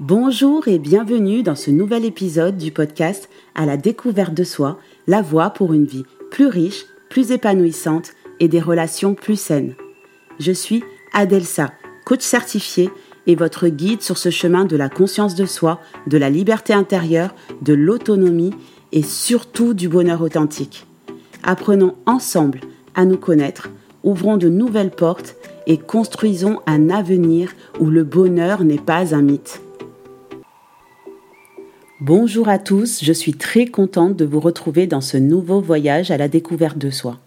Bonjour et bienvenue dans ce nouvel épisode du podcast À la découverte de soi, la voie pour une vie plus riche, plus épanouissante et des relations plus saines. Je suis Adelsa, coach certifié et votre guide sur ce chemin de la conscience de soi, de la liberté intérieure, de l'autonomie et surtout du bonheur authentique. Apprenons ensemble à nous connaître, ouvrons de nouvelles portes et construisons un avenir où le bonheur n'est pas un mythe. Bonjour à tous, je suis très contente de vous retrouver dans ce nouveau voyage à la découverte de soi.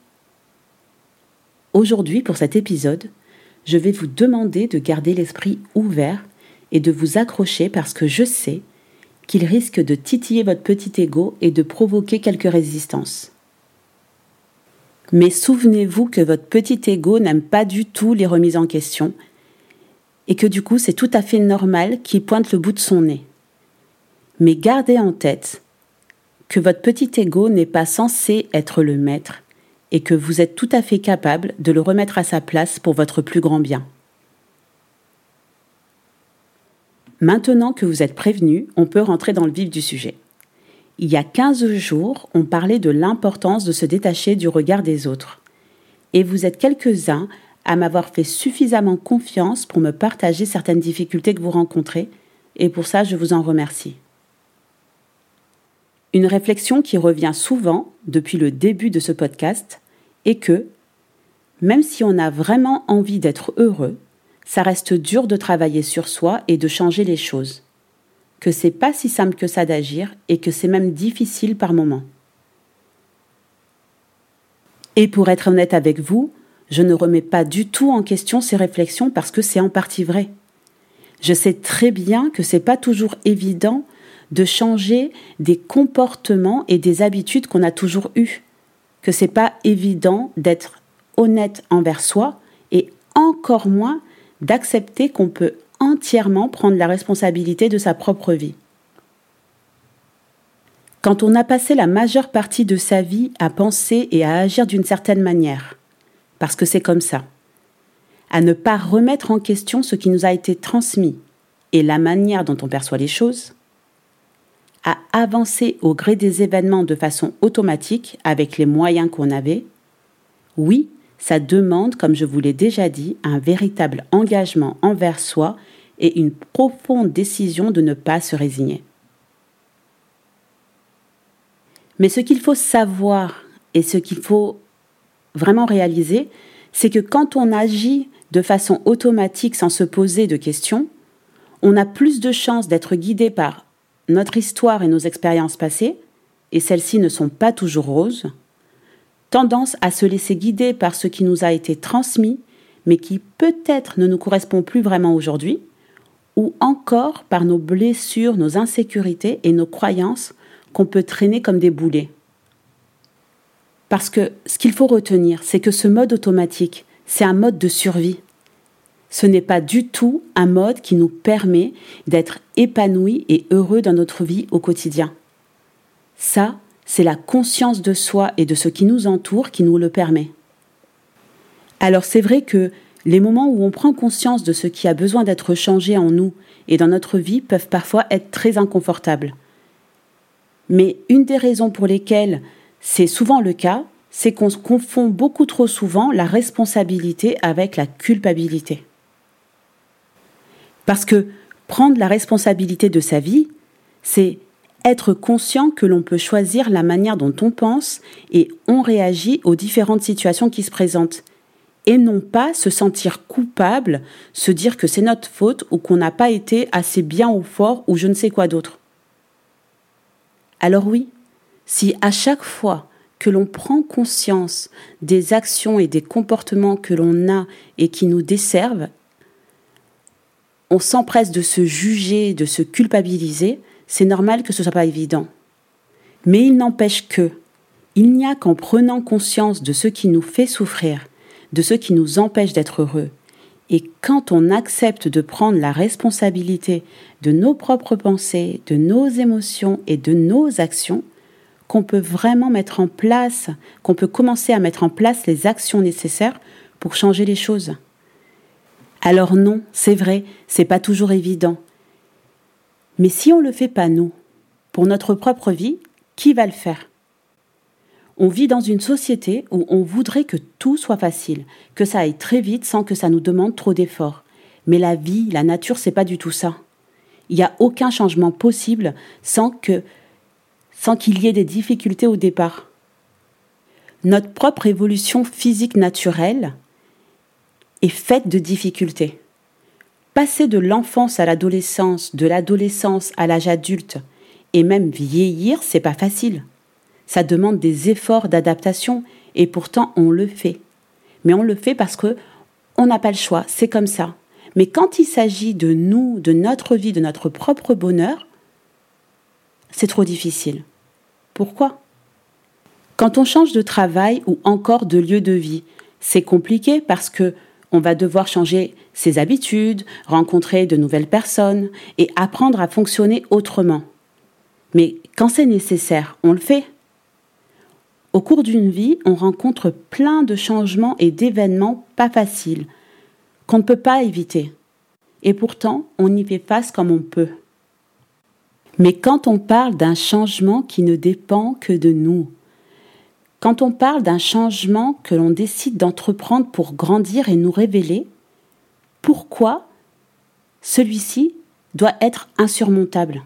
Aujourd'hui, pour cet épisode, je vais vous demander de garder l'esprit ouvert et de vous accrocher parce que je sais qu'il risque de titiller votre petit ego et de provoquer quelques résistances. Mais souvenez-vous que votre petit ego n'aime pas du tout les remises en question et que du coup c'est tout à fait normal qu'il pointe le bout de son nez. Mais gardez en tête que votre petit ego n'est pas censé être le maître et que vous êtes tout à fait capable de le remettre à sa place pour votre plus grand bien. Maintenant que vous êtes prévenu, on peut rentrer dans le vif du sujet. Il y a 15 jours, on parlait de l'importance de se détacher du regard des autres. Et vous êtes quelques-uns à m'avoir fait suffisamment confiance pour me partager certaines difficultés que vous rencontrez, et pour ça je vous en remercie. Une réflexion qui revient souvent depuis le début de ce podcast est que, même si on a vraiment envie d'être heureux, ça reste dur de travailler sur soi et de changer les choses. Que c'est pas si simple que ça d'agir et que c'est même difficile par moments. Et pour être honnête avec vous, je ne remets pas du tout en question ces réflexions parce que c'est en partie vrai. Je sais très bien que c'est pas toujours évident de changer des comportements et des habitudes qu'on a toujours eues. Que c'est pas évident d'être honnête envers soi et encore moins d'accepter qu'on peut entièrement prendre la responsabilité de sa propre vie. Quand on a passé la majeure partie de sa vie à penser et à agir d'une certaine manière, parce que c'est comme ça, à ne pas remettre en question ce qui nous a été transmis et la manière dont on perçoit les choses, avancer au gré des événements de façon automatique avec les moyens qu'on avait, oui, ça demande, comme je vous l'ai déjà dit, un véritable engagement envers soi et une profonde décision de ne pas se résigner. Mais ce qu'il faut savoir et ce qu'il faut vraiment réaliser, c'est que quand on agit de façon automatique sans se poser de questions, on a plus de chances d'être guidé par notre histoire et nos expériences passées, et celles-ci ne sont pas toujours roses, tendance à se laisser guider par ce qui nous a été transmis, mais qui peut-être ne nous correspond plus vraiment aujourd'hui, ou encore par nos blessures, nos insécurités et nos croyances qu'on peut traîner comme des boulets. Parce que ce qu'il faut retenir, c'est que ce mode automatique, c'est un mode de survie ce n'est pas du tout un mode qui nous permet d'être épanouis et heureux dans notre vie au quotidien. Ça, c'est la conscience de soi et de ce qui nous entoure qui nous le permet. Alors c'est vrai que les moments où on prend conscience de ce qui a besoin d'être changé en nous et dans notre vie peuvent parfois être très inconfortables. Mais une des raisons pour lesquelles c'est souvent le cas, c'est qu'on confond beaucoup trop souvent la responsabilité avec la culpabilité. Parce que prendre la responsabilité de sa vie, c'est être conscient que l'on peut choisir la manière dont on pense et on réagit aux différentes situations qui se présentent. Et non pas se sentir coupable, se dire que c'est notre faute ou qu'on n'a pas été assez bien ou fort ou je ne sais quoi d'autre. Alors oui, si à chaque fois que l'on prend conscience des actions et des comportements que l'on a et qui nous desservent, on s'empresse de se juger, de se culpabiliser, c'est normal que ce soit pas évident. Mais il n'empêche que, il n'y a qu'en prenant conscience de ce qui nous fait souffrir, de ce qui nous empêche d'être heureux, et quand on accepte de prendre la responsabilité de nos propres pensées, de nos émotions et de nos actions, qu'on peut vraiment mettre en place, qu'on peut commencer à mettre en place les actions nécessaires pour changer les choses. Alors non, c'est vrai, c'est pas toujours évident. Mais si on ne le fait pas nous, pour notre propre vie, qui va le faire? On vit dans une société où on voudrait que tout soit facile, que ça aille très vite sans que ça nous demande trop d'efforts. Mais la vie, la nature, c'est pas du tout ça. Il n'y a aucun changement possible sans que sans qu'il y ait des difficultés au départ. Notre propre évolution physique naturelle est faite de difficultés. Passer de l'enfance à l'adolescence, de l'adolescence à l'âge adulte, et même vieillir, c'est pas facile. Ça demande des efforts d'adaptation, et pourtant on le fait. Mais on le fait parce que on n'a pas le choix, c'est comme ça. Mais quand il s'agit de nous, de notre vie, de notre propre bonheur, c'est trop difficile. Pourquoi? Quand on change de travail ou encore de lieu de vie, c'est compliqué parce que on va devoir changer ses habitudes, rencontrer de nouvelles personnes et apprendre à fonctionner autrement. Mais quand c'est nécessaire, on le fait. Au cours d'une vie, on rencontre plein de changements et d'événements pas faciles, qu'on ne peut pas éviter. Et pourtant, on y fait face comme on peut. Mais quand on parle d'un changement qui ne dépend que de nous, quand on parle d'un changement que l'on décide d'entreprendre pour grandir et nous révéler, pourquoi celui-ci doit être insurmontable?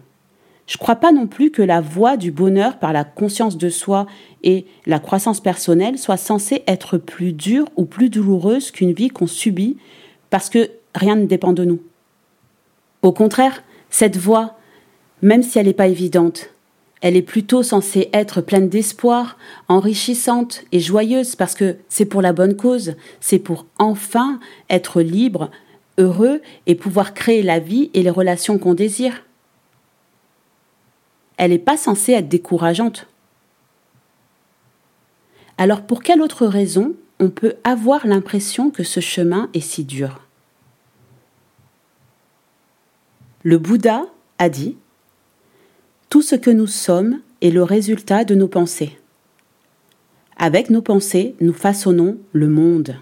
Je ne crois pas non plus que la voie du bonheur par la conscience de soi et la croissance personnelle soit censée être plus dure ou plus douloureuse qu'une vie qu'on subit parce que rien ne dépend de nous. Au contraire, cette voie, même si elle n'est pas évidente, elle est plutôt censée être pleine d'espoir, enrichissante et joyeuse parce que c'est pour la bonne cause, c'est pour enfin être libre, heureux et pouvoir créer la vie et les relations qu'on désire. Elle n'est pas censée être décourageante. Alors pour quelle autre raison on peut avoir l'impression que ce chemin est si dur? Le Bouddha a dit Tout ce que nous sommes est le résultat de nos pensées. Avec nos pensées, nous façonnons le monde.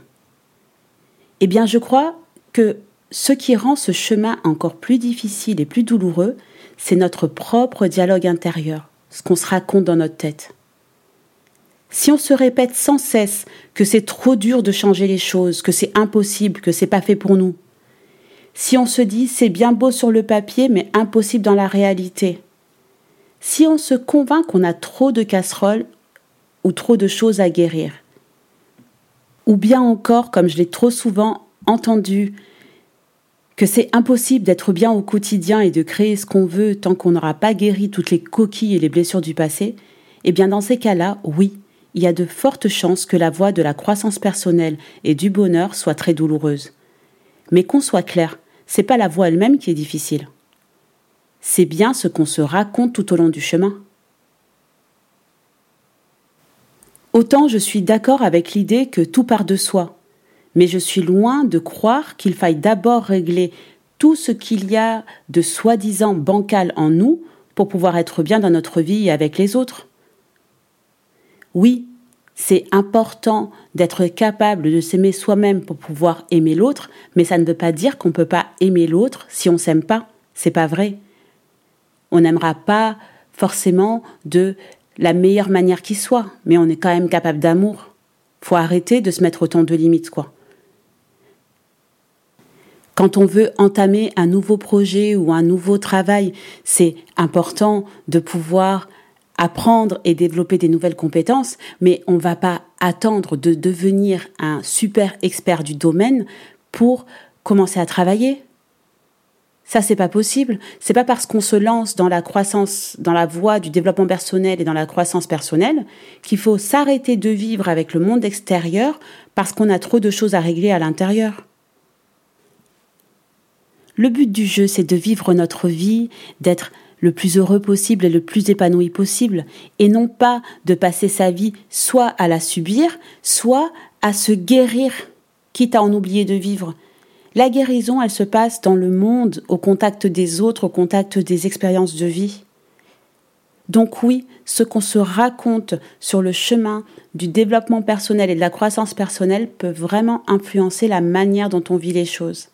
Eh bien, je crois que ce qui rend ce chemin encore plus difficile et plus douloureux, c'est notre propre dialogue intérieur, ce qu'on se raconte dans notre tête. Si on se répète sans cesse que c'est trop dur de changer les choses, que c'est impossible, que c'est pas fait pour nous, si on se dit c'est bien beau sur le papier mais impossible dans la réalité, si on se convainc qu'on a trop de casseroles ou trop de choses à guérir, ou bien encore, comme je l'ai trop souvent entendu, que c'est impossible d'être bien au quotidien et de créer ce qu'on veut tant qu'on n'aura pas guéri toutes les coquilles et les blessures du passé, eh bien dans ces cas-là, oui, il y a de fortes chances que la voie de la croissance personnelle et du bonheur soit très douloureuse. Mais qu'on soit clair, c'est pas la voie elle-même qui est difficile. C'est bien ce qu'on se raconte tout au long du chemin. Autant je suis d'accord avec l'idée que tout part de soi, mais je suis loin de croire qu'il faille d'abord régler tout ce qu'il y a de soi-disant bancal en nous pour pouvoir être bien dans notre vie et avec les autres. Oui, c'est important d'être capable de s'aimer soi-même pour pouvoir aimer l'autre, mais ça ne veut pas dire qu'on ne peut pas aimer l'autre si on s'aime pas. C'est pas vrai. On n'aimera pas forcément de la meilleure manière qui soit, mais on est quand même capable d'amour. Faut arrêter de se mettre autant de limites, quoi. Quand on veut entamer un nouveau projet ou un nouveau travail, c'est important de pouvoir apprendre et développer des nouvelles compétences, mais on ne va pas attendre de devenir un super expert du domaine pour commencer à travailler. Ça, c'est pas possible. C'est pas parce qu'on se lance dans la croissance, dans la voie du développement personnel et dans la croissance personnelle qu'il faut s'arrêter de vivre avec le monde extérieur parce qu'on a trop de choses à régler à l'intérieur. Le but du jeu, c'est de vivre notre vie, d'être le plus heureux possible et le plus épanoui possible, et non pas de passer sa vie soit à la subir, soit à se guérir, quitte à en oublier de vivre. La guérison, elle se passe dans le monde, au contact des autres, au contact des expériences de vie. Donc oui, ce qu'on se raconte sur le chemin du développement personnel et de la croissance personnelle peut vraiment influencer la manière dont on vit les choses.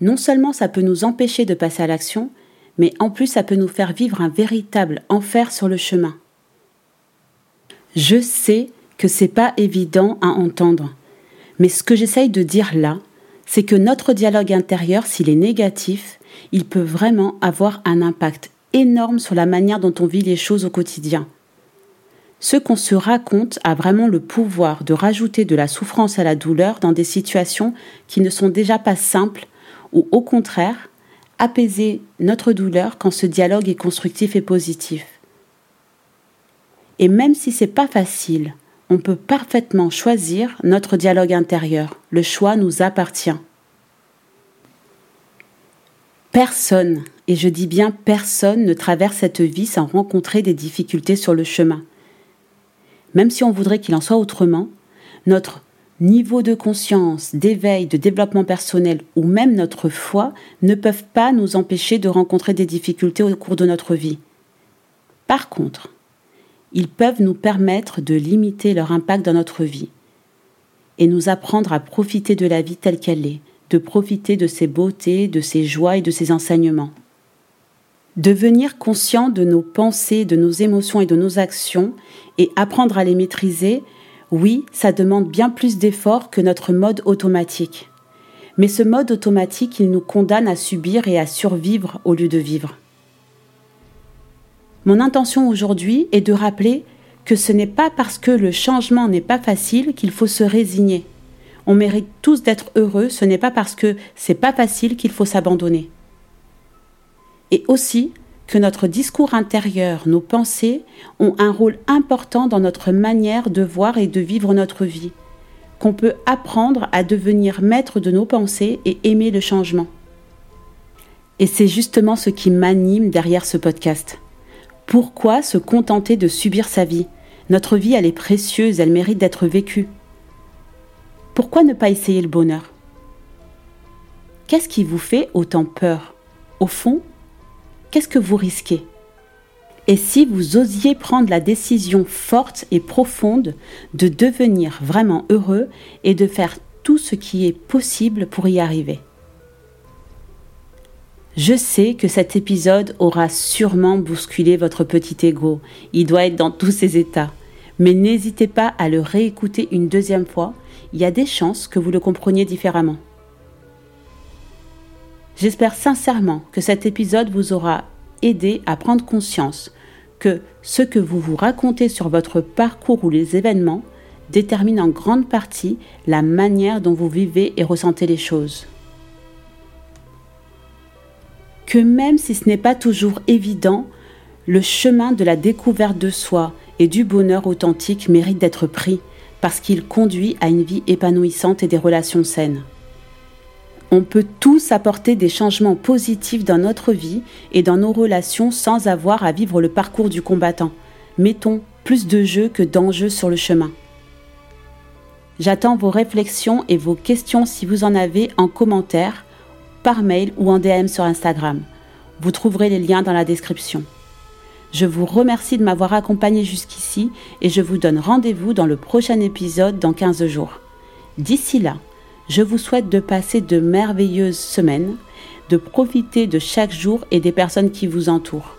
Non seulement ça peut nous empêcher de passer à l'action, mais en plus ça peut nous faire vivre un véritable enfer sur le chemin. Je sais que c'est pas évident à entendre, mais ce que j'essaye de dire là, c'est que notre dialogue intérieur, s'il est négatif, il peut vraiment avoir un impact énorme sur la manière dont on vit les choses au quotidien. Ce qu'on se raconte a vraiment le pouvoir de rajouter de la souffrance à la douleur dans des situations qui ne sont déjà pas simples ou au contraire apaiser notre douleur quand ce dialogue est constructif et positif. Et même si c'est pas facile, on peut parfaitement choisir notre dialogue intérieur. Le choix nous appartient. Personne, et je dis bien personne, ne traverse cette vie sans rencontrer des difficultés sur le chemin. Même si on voudrait qu'il en soit autrement, notre niveau de conscience, d'éveil, de développement personnel ou même notre foi ne peuvent pas nous empêcher de rencontrer des difficultés au cours de notre vie. Par contre, ils peuvent nous permettre de limiter leur impact dans notre vie et nous apprendre à profiter de la vie telle qu'elle est, de profiter de ses beautés, de ses joies et de ses enseignements. Devenir conscient de nos pensées, de nos émotions et de nos actions et apprendre à les maîtriser, oui, ça demande bien plus d'efforts que notre mode automatique. Mais ce mode automatique, il nous condamne à subir et à survivre au lieu de vivre. Mon intention aujourd'hui est de rappeler que ce n'est pas parce que le changement n'est pas facile qu'il faut se résigner. On mérite tous d'être heureux, ce n'est pas parce que c'est pas facile qu'il faut s'abandonner. Et aussi que notre discours intérieur, nos pensées ont un rôle important dans notre manière de voir et de vivre notre vie, qu'on peut apprendre à devenir maître de nos pensées et aimer le changement. Et c'est justement ce qui m'anime derrière ce podcast. Pourquoi se contenter de subir sa vie? Notre vie, elle est précieuse, elle mérite d'être vécue. Pourquoi ne pas essayer le bonheur? Qu'est-ce qui vous fait autant peur? Au fond, qu'est-ce que vous risquez? Et si vous osiez prendre la décision forte et profonde de devenir vraiment heureux et de faire tout ce qui est possible pour y arriver? Je sais que cet épisode aura sûrement bousculé votre petit ego. Il doit être dans tous ses états. Mais n'hésitez pas à le réécouter une deuxième fois. Il y a des chances que vous le compreniez différemment. J'espère sincèrement que cet épisode vous aura aidé à prendre conscience que ce que vous vous racontez sur votre parcours ou les événements détermine en grande partie la manière dont vous vivez et ressentez les choses que même si ce n'est pas toujours évident, le chemin de la découverte de soi et du bonheur authentique mérite d'être pris parce qu'il conduit à une vie épanouissante et des relations saines. On peut tous apporter des changements positifs dans notre vie et dans nos relations sans avoir à vivre le parcours du combattant. Mettons plus de jeux que d'enjeux sur le chemin. J'attends vos réflexions et vos questions si vous en avez en commentaire par mail ou en DM sur Instagram. Vous trouverez les liens dans la description. Je vous remercie de m'avoir accompagné jusqu'ici et je vous donne rendez-vous dans le prochain épisode dans 15 jours. D'ici là, je vous souhaite de passer de merveilleuses semaines, de profiter de chaque jour et des personnes qui vous entourent.